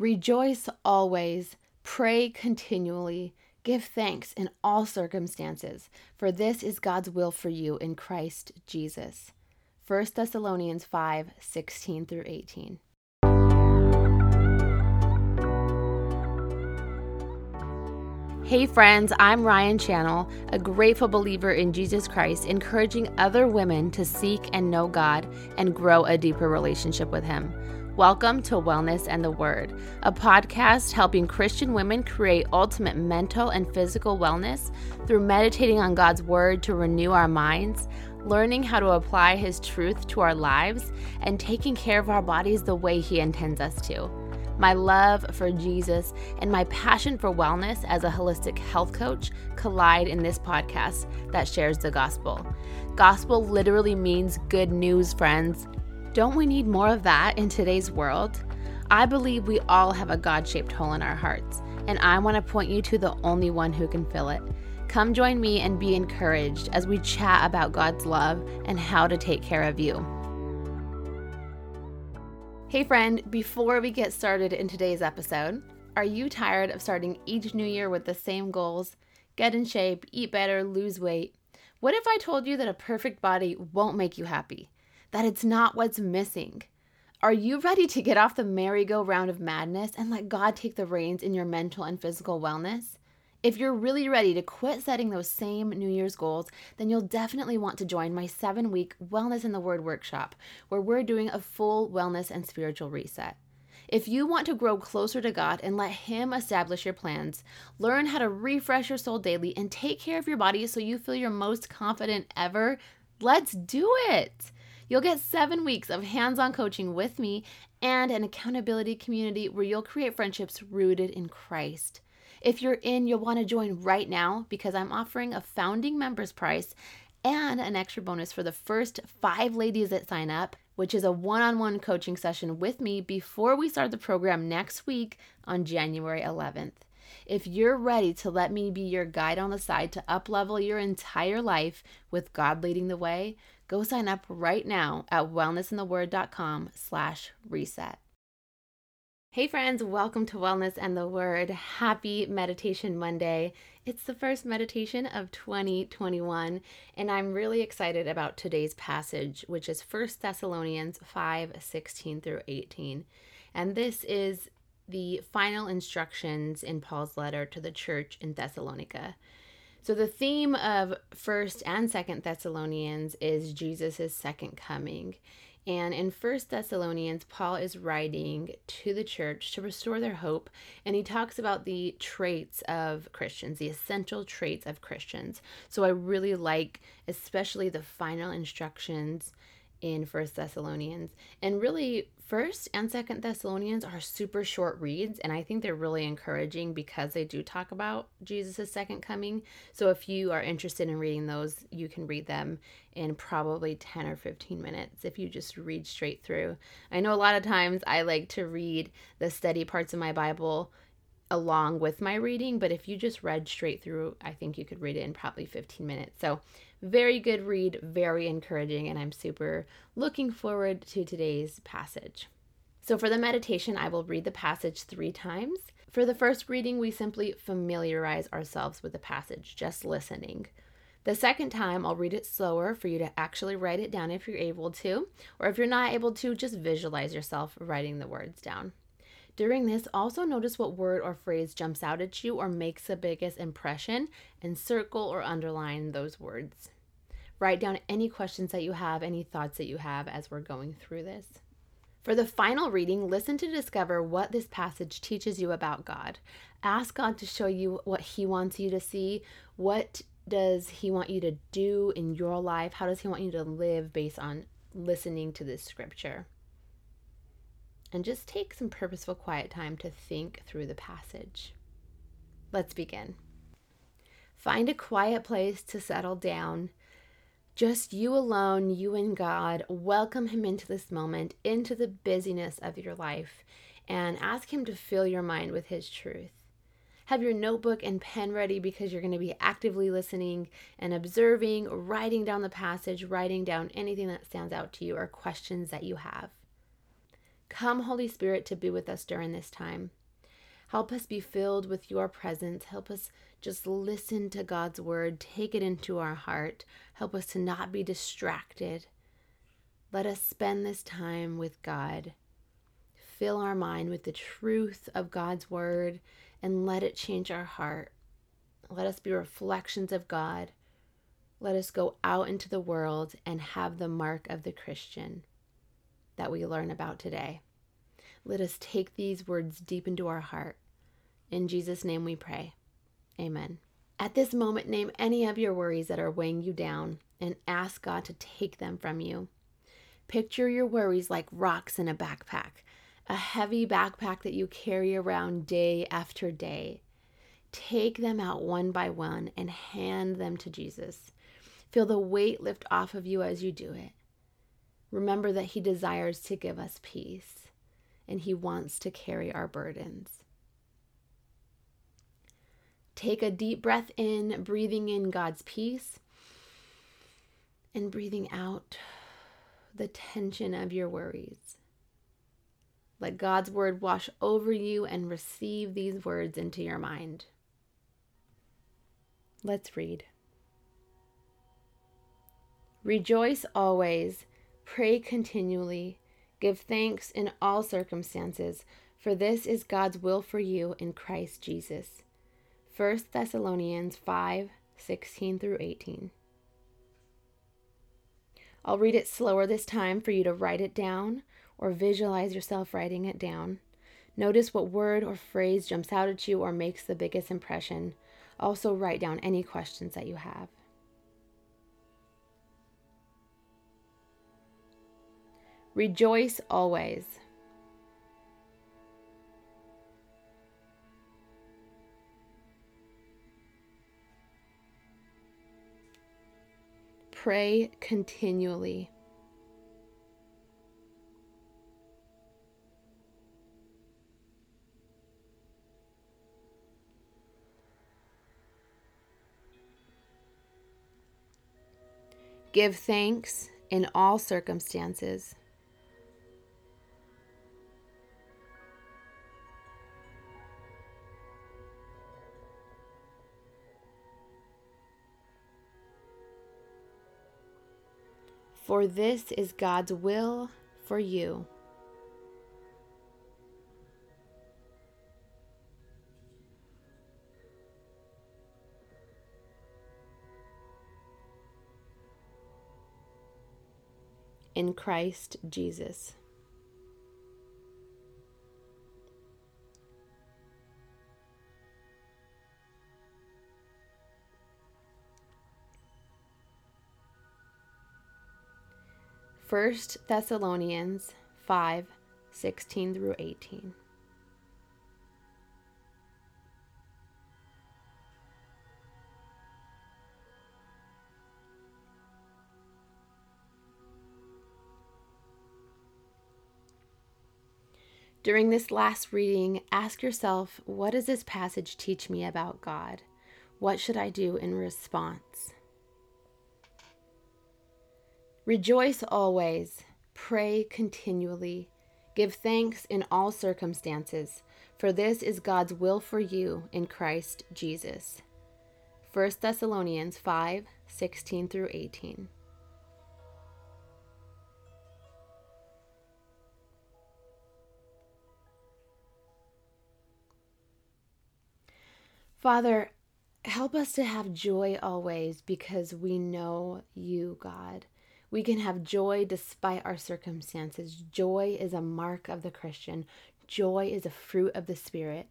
Rejoice always, pray continually, give thanks in all circumstances, for this is God's will for you in Christ Jesus. 1 Thessalonians 5 16 through 18. Hey friends, I'm Ryan Channel, a grateful believer in Jesus Christ, encouraging other women to seek and know God and grow a deeper relationship with Him. Welcome to Wellness and the Word, a podcast helping Christian women create ultimate mental and physical wellness through meditating on God's Word to renew our minds, learning how to apply His truth to our lives, and taking care of our bodies the way He intends us to. My love for Jesus and my passion for wellness as a holistic health coach collide in this podcast that shares the gospel. Gospel literally means good news, friends. Don't we need more of that in today's world? I believe we all have a God shaped hole in our hearts, and I want to point you to the only one who can fill it. Come join me and be encouraged as we chat about God's love and how to take care of you. Hey, friend, before we get started in today's episode, are you tired of starting each new year with the same goals? Get in shape, eat better, lose weight. What if I told you that a perfect body won't make you happy? That it's not what's missing? Are you ready to get off the merry-go-round of madness and let God take the reins in your mental and physical wellness? If you're really ready to quit setting those same New Year's goals, then you'll definitely want to join my seven week Wellness in the Word workshop, where we're doing a full wellness and spiritual reset. If you want to grow closer to God and let Him establish your plans, learn how to refresh your soul daily, and take care of your body so you feel your most confident ever, let's do it. You'll get seven weeks of hands on coaching with me and an accountability community where you'll create friendships rooted in Christ. If you're in, you'll want to join right now because I'm offering a founding members price and an extra bonus for the first five ladies that sign up, which is a one on one coaching session with me before we start the program next week on January 11th. If you're ready to let me be your guide on the side to uplevel your entire life with God leading the way, go sign up right now at wellnessintheword.com slash reset. Hey friends, welcome to Wellness and the Word. Happy Meditation Monday. It's the first meditation of 2021, and I'm really excited about today's passage, which is 1 Thessalonians 5 16 through 18. And this is the final instructions in Paul's letter to the church in Thessalonica. So, the theme of 1st and 2nd Thessalonians is Jesus' second coming. And in First Thessalonians, Paul is writing to the church to restore their hope, and he talks about the traits of Christians, the essential traits of Christians. So I really like, especially the final instructions in First Thessalonians. And really, First and Second Thessalonians are super short reads, and I think they're really encouraging because they do talk about Jesus' second coming. So if you are interested in reading those, you can read them in probably 10 or 15 minutes if you just read straight through. I know a lot of times I like to read the study parts of my Bible along with my reading, but if you just read straight through, I think you could read it in probably 15 minutes. So very good read, very encouraging, and I'm super looking forward to today's passage. So, for the meditation, I will read the passage three times. For the first reading, we simply familiarize ourselves with the passage, just listening. The second time, I'll read it slower for you to actually write it down if you're able to, or if you're not able to, just visualize yourself writing the words down. During this, also notice what word or phrase jumps out at you or makes the biggest impression and circle or underline those words. Write down any questions that you have, any thoughts that you have as we're going through this. For the final reading, listen to discover what this passage teaches you about God. Ask God to show you what He wants you to see. What does He want you to do in your life? How does He want you to live based on listening to this scripture? And just take some purposeful quiet time to think through the passage. Let's begin. Find a quiet place to settle down. Just you alone, you and God. Welcome Him into this moment, into the busyness of your life, and ask Him to fill your mind with His truth. Have your notebook and pen ready because you're going to be actively listening and observing, writing down the passage, writing down anything that stands out to you or questions that you have. Come, Holy Spirit, to be with us during this time. Help us be filled with your presence. Help us just listen to God's word, take it into our heart. Help us to not be distracted. Let us spend this time with God. Fill our mind with the truth of God's word and let it change our heart. Let us be reflections of God. Let us go out into the world and have the mark of the Christian that we learn about today. Let us take these words deep into our heart. In Jesus' name we pray. Amen. At this moment, name any of your worries that are weighing you down and ask God to take them from you. Picture your worries like rocks in a backpack, a heavy backpack that you carry around day after day. Take them out one by one and hand them to Jesus. Feel the weight lift off of you as you do it. Remember that He desires to give us peace and He wants to carry our burdens. Take a deep breath in, breathing in God's peace, and breathing out the tension of your worries. Let God's word wash over you and receive these words into your mind. Let's read. Rejoice always, pray continually, give thanks in all circumstances, for this is God's will for you in Christ Jesus. 1 Thessalonians 5 16 through 18. I'll read it slower this time for you to write it down or visualize yourself writing it down. Notice what word or phrase jumps out at you or makes the biggest impression. Also, write down any questions that you have. Rejoice always. Pray continually. Give thanks in all circumstances. For this is God's will for you. in Christ Jesus. First Thessalonians 5 16 through 18. During this last reading, ask yourself what does this passage teach me about God? What should I do in response? Rejoice always, pray continually, give thanks in all circumstances, for this is God's will for you in Christ Jesus. 1 Thessalonians 5 16 through 18. Father, help us to have joy always because we know you, God. We can have joy despite our circumstances. Joy is a mark of the Christian, joy is a fruit of the Spirit.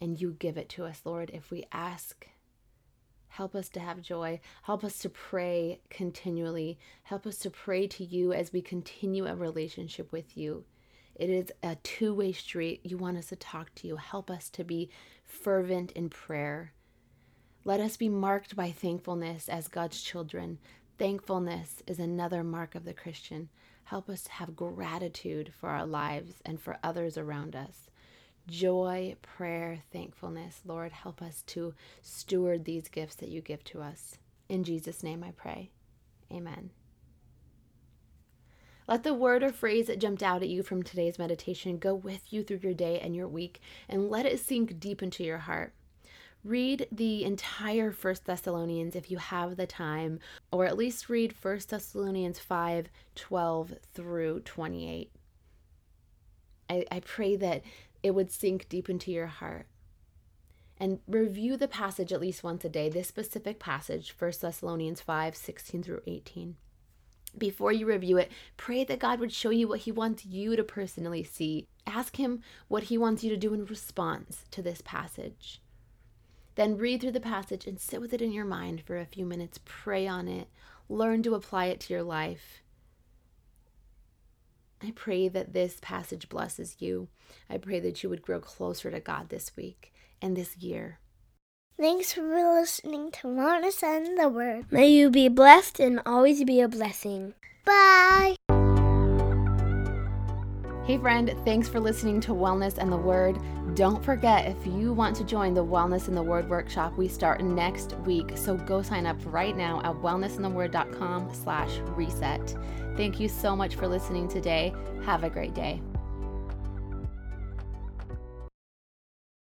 And you give it to us, Lord, if we ask. Help us to have joy. Help us to pray continually. Help us to pray to you as we continue a relationship with you. It is a two way street. You want us to talk to you. Help us to be fervent in prayer. Let us be marked by thankfulness as God's children. Thankfulness is another mark of the Christian. Help us to have gratitude for our lives and for others around us. Joy, prayer, thankfulness. Lord, help us to steward these gifts that you give to us. In Jesus' name I pray. Amen. Let the word or phrase that jumped out at you from today's meditation go with you through your day and your week and let it sink deep into your heart. Read the entire First Thessalonians if you have the time, or at least read First Thessalonians 5 12 through 28. I, I pray that it would sink deep into your heart. And review the passage at least once a day, this specific passage, 1 Thessalonians 5 16 through 18. Before you review it, pray that God would show you what He wants you to personally see. Ask Him what He wants you to do in response to this passage. Then read through the passage and sit with it in your mind for a few minutes. Pray on it. Learn to apply it to your life. I pray that this passage blesses you. I pray that you would grow closer to God this week and this year. Thanks for listening to Wellness and the Word. May you be blessed and always be a blessing. Bye. Hey, friend, thanks for listening to Wellness and the Word. Don't forget, if you want to join the Wellness in the Word workshop, we start next week. So go sign up right now at wellnessintheword.com slash reset. Thank you so much for listening today. Have a great day.